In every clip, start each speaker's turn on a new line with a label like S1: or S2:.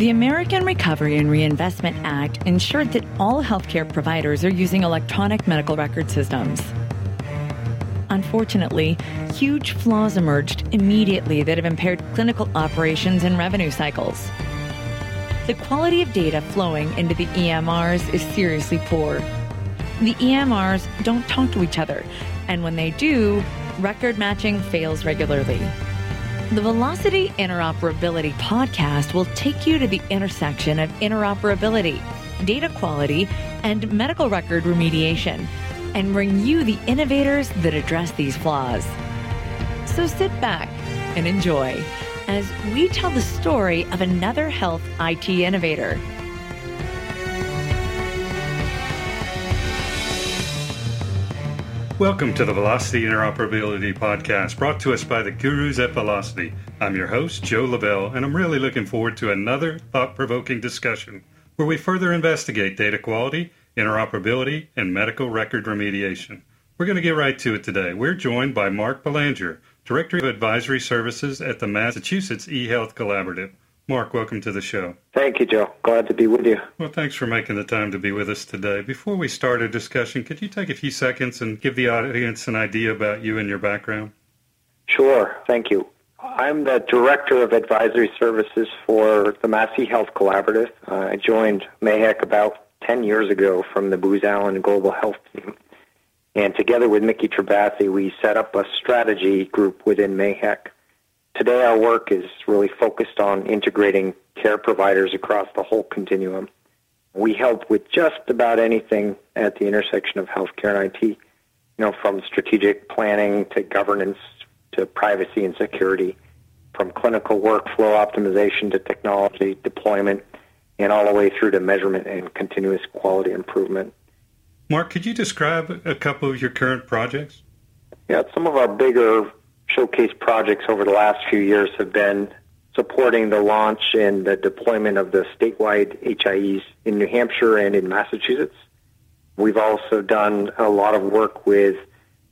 S1: The American Recovery and Reinvestment Act ensured that all healthcare providers are using electronic medical record systems. Unfortunately, huge flaws emerged immediately that have impaired clinical operations and revenue cycles. The quality of data flowing into the EMRs is seriously poor. The EMRs don't talk to each other, and when they do, record matching fails regularly. The Velocity Interoperability podcast will take you to the intersection of interoperability, data quality, and medical record remediation, and bring you the innovators that address these flaws. So sit back and enjoy as we tell the story of another health IT innovator.
S2: Welcome to the Velocity Interoperability Podcast, brought to us by the Gurus at Velocity. I'm your host, Joe Lavelle, and I'm really looking forward to another thought provoking discussion where we further investigate data quality, interoperability, and medical record remediation. We're going to get right to it today. We're joined by Mark Belanger, Director of Advisory Services at the Massachusetts eHealth Collaborative. Mark, welcome to the show.
S3: Thank you, Joe. Glad to be with you.
S2: Well, thanks for making the time to be with us today. Before we start a discussion, could you take a few seconds and give the audience an idea about you and your background?
S3: Sure. Thank you. I'm the Director of Advisory Services for the Mass Health Collaborative. Uh, I joined MAeHC about 10 years ago from the Booz Allen Global Health team. And together with Micky Tripathi, we set up a strategy group within MAeHC Today, our work is really focused on integrating care providers across the whole continuum. We help with just about anything at the intersection of healthcare and IT, you know, from strategic planning to governance to privacy and security, from clinical workflow optimization to technology deployment, and all the way through to measurement and continuous quality improvement.
S2: Mark, could you describe a couple of your current projects?
S3: Yeah, some of our bigger showcase projects over the last few years have been supporting the launch and the deployment of the statewide HIEs in New Hampshire and in Massachusetts. We've also done a lot of work with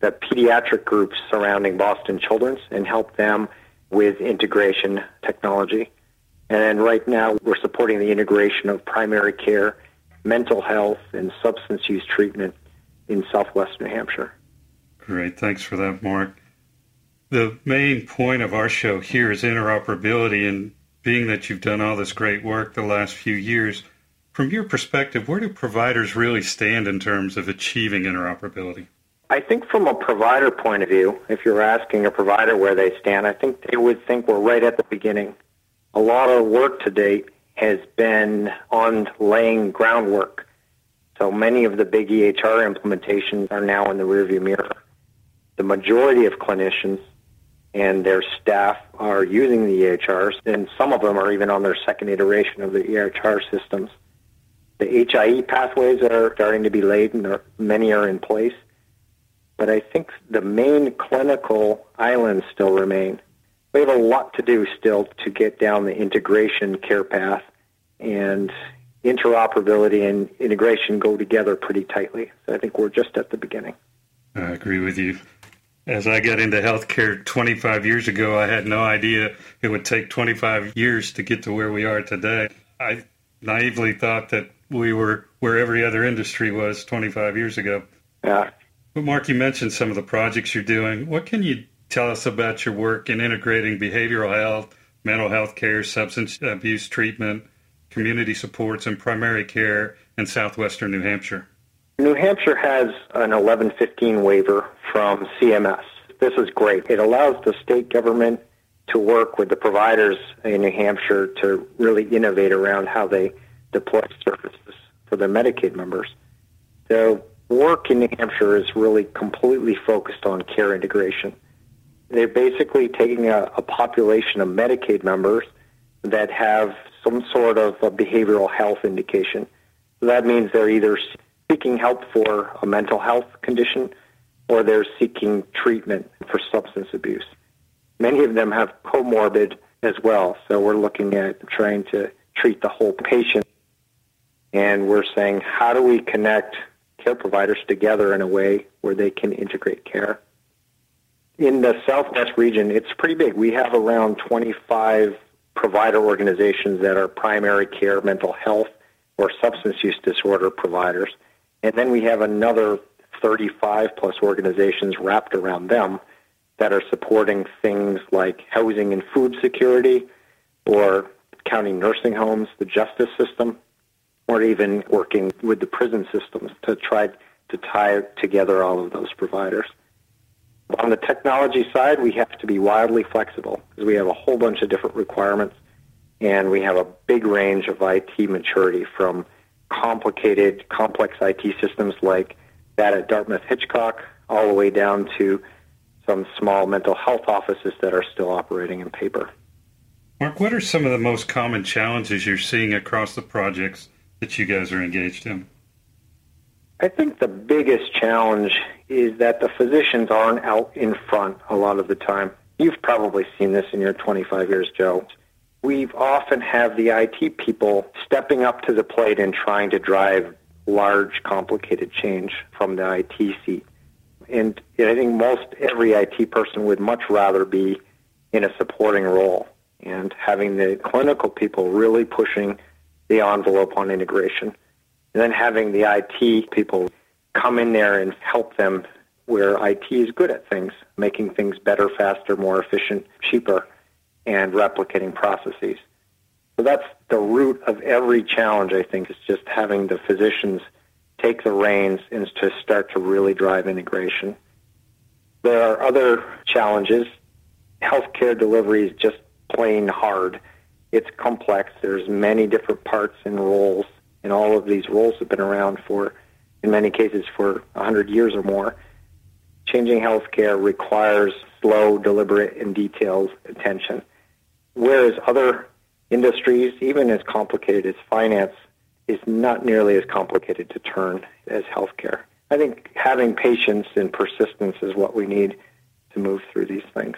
S3: the pediatric groups surrounding Boston Children's and helped them with integration technology. And right now we're supporting the integration of primary care, mental health, and substance use treatment in southwest New Hampshire.
S2: Great. Thanks for that, Mark. The main point of our show here is interoperability, and being that you've done all this great work the last few years, from your perspective, where do providers really stand in terms of achieving interoperability?
S3: I think from a provider point of view, if you're asking a provider where they stand, I think they would think we're right at the beginning. A lot of work to date has been on laying groundwork. So many of the big EHR implementations are now in the rearview mirror. The majority of clinicians and their staff are using the EHRs, and some of them are even on their second iteration of the EHR systems. The HIE pathways are starting to be laid, and many are in place. But I think the main clinical islands still remain. We have a lot to do still to get down the integration care path, and interoperability and integration go together pretty tightly. So I think we're just at the beginning.
S2: I agree with you. As I got into healthcare 25 years ago, I had no idea it would take 25 years to get to where we are today. I naively thought that we were where every other industry was 25 years ago.
S3: Yeah.
S2: But Mark, you mentioned some of the projects you're doing. What can you tell us about your work in integrating behavioral health, mental health care, substance abuse treatment, community supports, and primary care in southwestern New Hampshire?
S3: New Hampshire has an 1115 waiver from CMS. This is great. It allows the state government to work with the providers in New Hampshire to really innovate around how they deploy services for their Medicaid members. The work in New Hampshire is really completely focused on care integration. They're basically taking a, a population of Medicaid members that have some sort of a behavioral health indication. So that means they're either seeking help for a mental health condition or they're seeking treatment for substance abuse. Many of them have comorbid as well, so we're looking at trying to treat the whole patient. And we're saying, how do we connect care providers together in a way where they can integrate care? In the Southwest region, it's pretty big. We have around 25 provider organizations that are primary care, mental health, or substance use disorder providers. And then we have another 35 plus organizations wrapped around them that are supporting things like housing and food security or county nursing homes, the justice system, or even working with the prison systems to try to tie together all of those providers. On the technology side, we have to be wildly flexible because we have a whole bunch of different requirements and we have a big range of IT maturity from complicated, complex IT systems like that at Dartmouth Hitchcock all the way down to some small mental health offices that are still operating in paper.
S2: Mark, what are some of the most common challenges you're seeing across the projects that you guys are engaged in?
S3: I think the biggest challenge is that the physicians aren't out in front a lot of the time. You've probably seen this in your 25 years, Joe. We've often have the IT people stepping up to the plate and trying to drive large, complicated change from the IT seat. And I think most every IT person would much rather be in a supporting role and having the clinical people really pushing the envelope on integration. And then having the IT people come in there and help them where IT is good at things, making things better, faster, more efficient, cheaper, and replicating processes. So that's the root of every challenge, I think, is just having the physicians take the reins and to start to really drive integration. There are other challenges. Healthcare delivery is just plain hard. It's complex. There's many different parts and roles, and all of these roles have been around for, in many cases, for 100 years or more. Changing healthcare requires slow, deliberate, and detailed attention. Whereas other industries, even as complicated as finance, is not nearly as complicated to turn as healthcare. I think having patience and persistence is what we need to move through these things.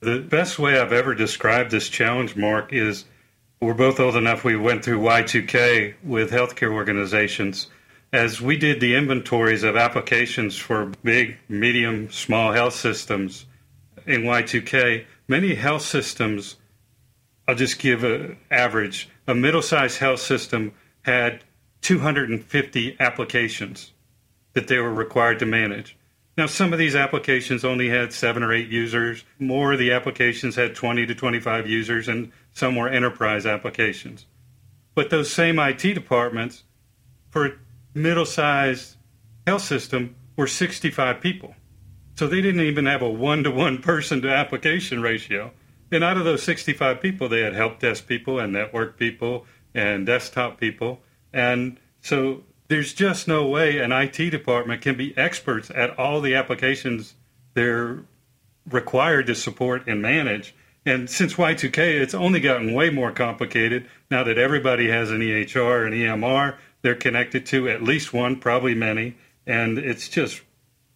S2: The best way I've ever described this challenge, Mark, is we're both old enough we went through Y2K with healthcare organizations. As we did the inventories of applications for big, medium, small health systems in Y2K, many health systems I'll just give an average. A middle sized health system had 250 applications that they were required to manage. Now, some of these applications only had seven or eight users. More of the applications had 20 to 25 users, and some were enterprise applications. But those same IT departments for a middle sized health system were 65 people. So they didn't even have a one to one person to application ratio. And out of those 65 people, they had help desk people and network people and desktop people. And so there's just no way an IT department can be experts at all the applications they're required to support and manage. And since Y2K, it's only gotten way more complicated now that everybody has an EHR and EMR they're connected to, at least one, probably many. And it's just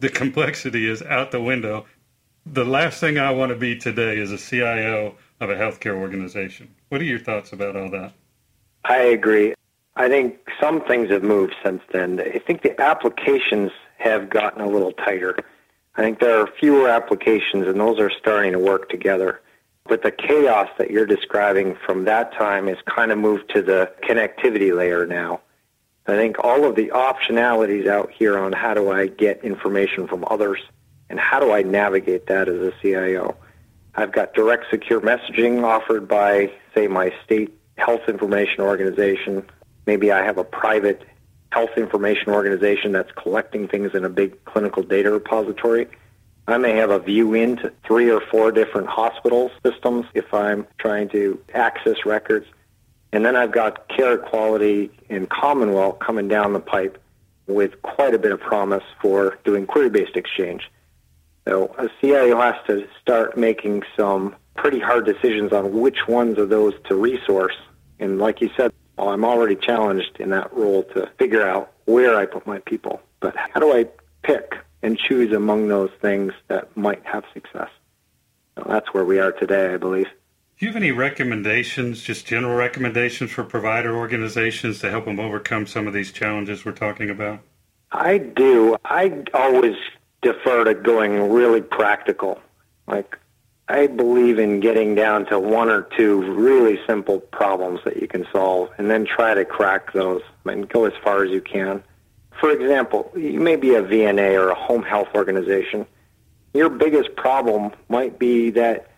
S2: the complexity is out the window the last thing I want to be today is a CIO of a healthcare organization. What are your thoughts about all that?
S3: I agree. I think some things have moved since then. I think the applications have gotten a little tighter. I think there are fewer applications, and those are starting to work together. But the chaos that you're describing from that time has kind of moved to the connectivity layer now. I think all of the optionalities out here on how do I get information from others and how do I navigate that as a CIO? I've got direct secure messaging offered by, say, my state health information organization. Maybe I have a private health information organization that's collecting things in a big clinical data repository. I may have a view into three or four different hospital systems if I'm trying to access records. And then I've got Carequality in CommonWell coming down the pipe with quite a bit of promise for doing query-based exchange. So a CIO has to start making some pretty hard decisions on which ones of those to resource. And like you said, well, I'm already challenged in that role to figure out where I put my people. But how do I pick and choose among those things that might have success? So that's where we are today, I believe.
S2: Do you have any recommendations, just general recommendations for provider organizations to help them overcome some of these challenges we're talking about?
S3: I do. I always defer to going really practical. Like I believe in getting down to one or two really simple problems that you can solve and then try to crack those and go as far as you can. For example, you may be a VNA or a home health organization. Your biggest problem might be that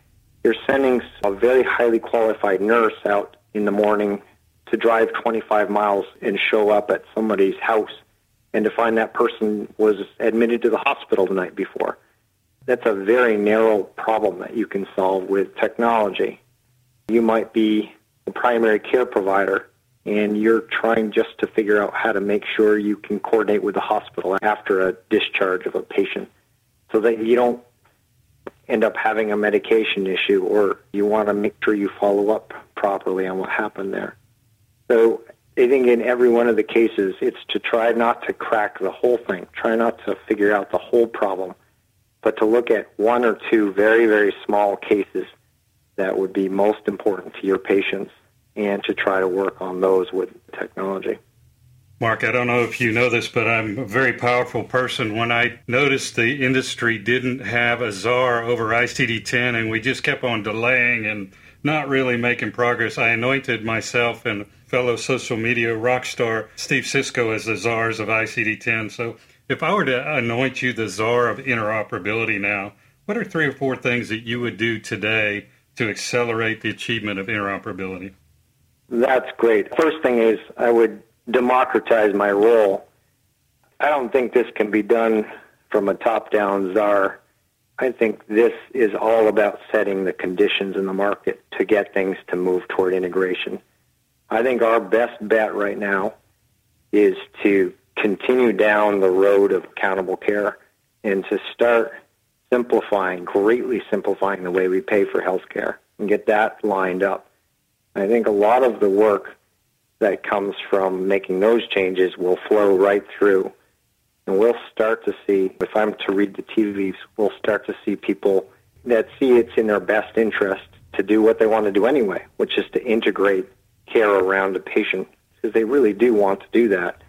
S3: you're sending a very highly qualified nurse out in the morning to drive 25 miles and show up at somebody's house and to find that person was admitted to the hospital the night before. That's a very narrow problem that you can solve with technology. You might be a primary care provider and you're trying just to figure out how to make sure you can coordinate with the hospital after a discharge of a patient so that you don't end up having a medication issue or you want to make sure you follow up properly on what happened there. So I think in every one of the cases, it's to try not to crack the whole thing, try not to figure out the whole problem, but to look at one or two very, very small cases that would be most important to your patients and to try to work on those with technology.
S2: Mark, I don't know if you know this, but I'm a very powerful person. When I noticed the industry didn't have a czar over ICD 10 and we just kept on delaying and not really making progress, I anointed myself and fellow social media rock star Steve Sisko as the czars of ICD 10. So if I were to anoint you the czar of interoperability now, what are three or four things that you would do today to accelerate the achievement of interoperability?
S3: That's great. First thing is I would democratize my role. I don't think this can be done from a top-down czar. I think this is all about setting the conditions in the market to get things to move toward integration. I think our best bet right now is to continue down the road of accountable care and to start simplifying, greatly simplifying the way we pay for health care and get that lined up. I think a lot of the work that comes from making those changes will flow right through. And we'll start to see, if I'm to read the TVs, we'll start to see people that see it's in their best interest to do what they want to do anyway, which is to integrate care around a patient, because they really do want to do that.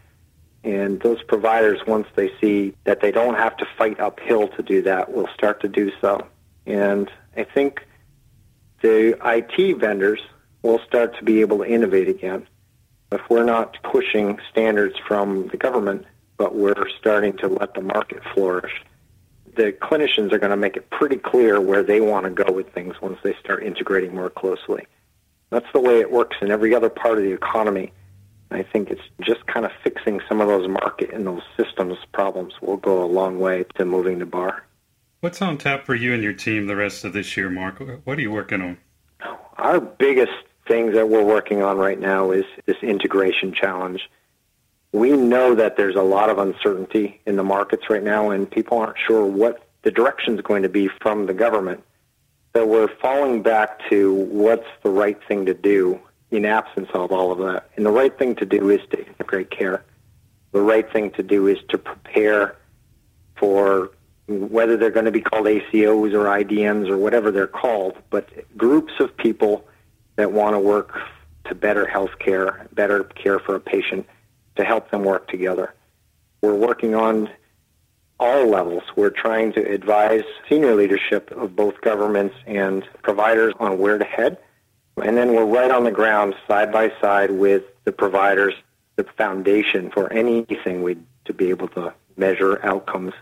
S3: And those providers, once they see that they don't have to fight uphill to do that, will start to do so. And I think the IT vendors will start to be able to innovate again if we're not pushing standards from the government, but we're starting to let the market flourish, the clinicians are going to make it pretty clear where they want to go with things once they start integrating more closely. That's the way it works in every other part of the economy. I think it's just kind of fixing some of those market and those systems problems will go a long way to moving the bar.
S2: What's on tap for you and your team the rest of this year, Mark? What are you working on?
S3: Our biggest things that we're working on right now is this integration challenge. We know that there's a lot of uncertainty in the markets right now, and people aren't sure what the direction is going to be from the government. So we're falling back to what's the right thing to do in absence of all of that. And the right thing to do is to integrate care. The right thing to do is to prepare for whether they're going to be called ACOs or IDNs or whatever they're called, but groups of people that want to work to better health care, better care for a patient, to help them work together. We're working on all levels. We're trying to advise senior leadership of both governments and providers on where to head. And then we're right on the ground, side by side with the providers, the foundation for anything we to be able to measure outcomes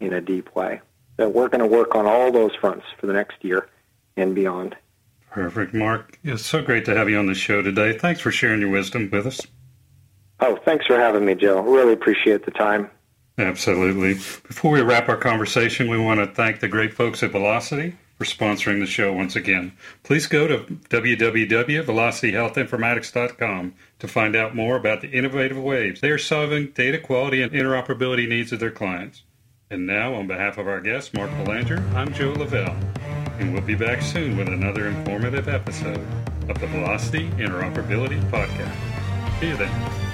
S3: in a deep way. So we're going to work on all those fronts for the next year and beyond.
S2: Perfect, Mark. It's so great to have you on the show today. Thanks for sharing your wisdom with us.
S3: Oh, thanks for having me, Joe. Really appreciate the time.
S2: Absolutely. Before we wrap our conversation, we want to thank the great folks at Velocity for sponsoring the show once again. Please go to www.velocityhealthinformatics.com to find out more about the innovative ways they are solving data quality and interoperability needs of their clients. And now, on behalf of our guest, Mark Belanger, I'm Joe Lavelle and we'll be back soon with another informative episode of the Velocity Interoperability Podcast. See you then.